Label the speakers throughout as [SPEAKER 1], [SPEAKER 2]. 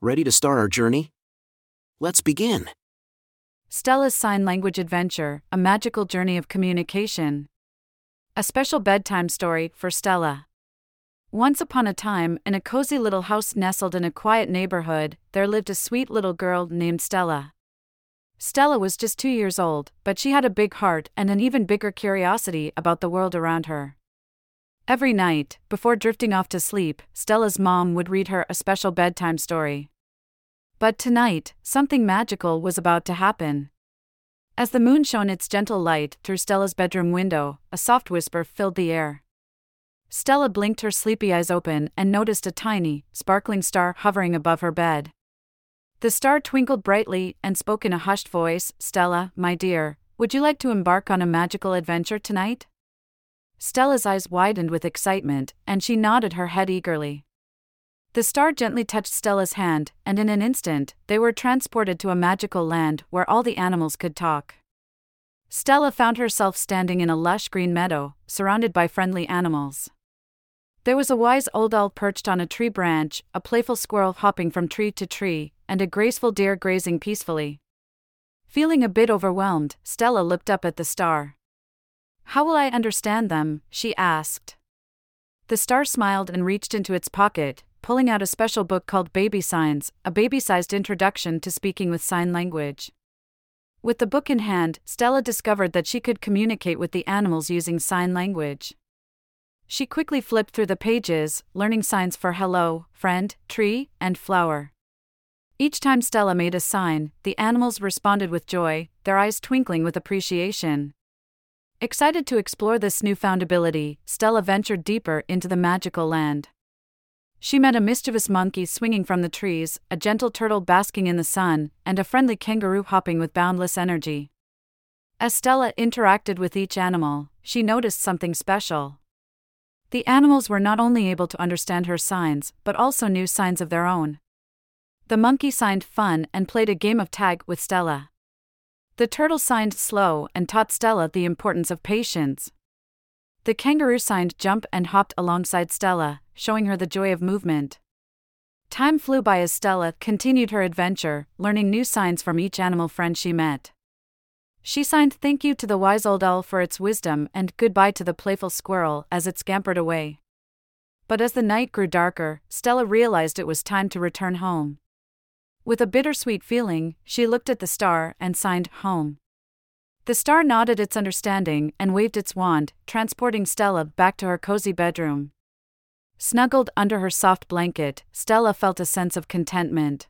[SPEAKER 1] Ready to start our journey? Let's begin.
[SPEAKER 2] Stella's Sign Language Adventure A Magical Journey of Communication. A special bedtime story for Stella. Once upon a time, in a cozy little house nestled in a quiet neighborhood, there lived a sweet little girl named Stella. Stella was just two years old, but she had a big heart and an even bigger curiosity about the world around her. Every night, before drifting off to sleep, Stella's mom would read her a special bedtime story. But tonight, something magical was about to happen. As the moon shone its gentle light through Stella's bedroom window, a soft whisper filled the air. Stella blinked her sleepy eyes open and noticed a tiny, sparkling star hovering above her bed. The star twinkled brightly and spoke in a hushed voice Stella, my dear, would you like to embark on a magical adventure tonight? Stella's eyes widened with excitement, and she nodded her head eagerly. The star gently touched Stella's hand, and in an instant, they were transported to a magical land where all the animals could talk. Stella found herself standing in a lush green meadow, surrounded by friendly animals. There was a wise old owl perched on a tree branch, a playful squirrel hopping from tree to tree, and a graceful deer grazing peacefully. Feeling a bit overwhelmed, Stella looked up at the star. How will I understand them? she asked. The star smiled and reached into its pocket, pulling out a special book called Baby Signs, a baby sized introduction to speaking with sign language. With the book in hand, Stella discovered that she could communicate with the animals using sign language. She quickly flipped through the pages, learning signs for hello, friend, tree, and flower. Each time Stella made a sign, the animals responded with joy, their eyes twinkling with appreciation. Excited to explore this newfound ability, Stella ventured deeper into the magical land. She met a mischievous monkey swinging from the trees, a gentle turtle basking in the sun, and a friendly kangaroo hopping with boundless energy. As Stella interacted with each animal, she noticed something special. The animals were not only able to understand her signs, but also knew signs of their own. The monkey signed fun and played a game of tag with Stella. The turtle signed slow and taught Stella the importance of patience. The kangaroo signed jump and hopped alongside Stella, showing her the joy of movement. Time flew by as Stella continued her adventure, learning new signs from each animal friend she met. She signed thank you to the wise old owl for its wisdom and goodbye to the playful squirrel as it scampered away. But as the night grew darker, Stella realized it was time to return home. With a bittersweet feeling, she looked at the star and signed home. The star nodded its understanding and waved its wand, transporting Stella back to her cozy bedroom. Snuggled under her soft blanket, Stella felt a sense of contentment.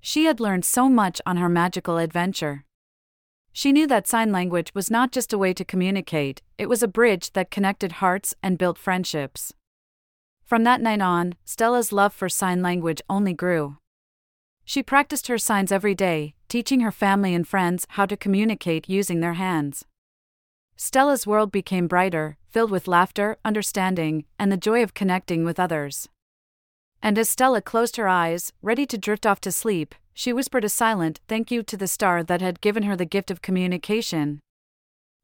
[SPEAKER 2] She had learned so much on her magical adventure. She knew that sign language was not just a way to communicate, it was a bridge that connected hearts and built friendships. From that night on, Stella's love for sign language only grew. She practiced her signs every day, teaching her family and friends how to communicate using their hands. Stella's world became brighter, filled with laughter, understanding, and the joy of connecting with others. And as Stella closed her eyes, ready to drift off to sleep, she whispered a silent thank you to the star that had given her the gift of communication.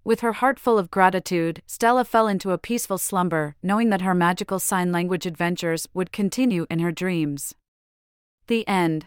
[SPEAKER 2] With her heart full of gratitude, Stella fell into a peaceful slumber, knowing that her magical sign language adventures would continue in her dreams. The end.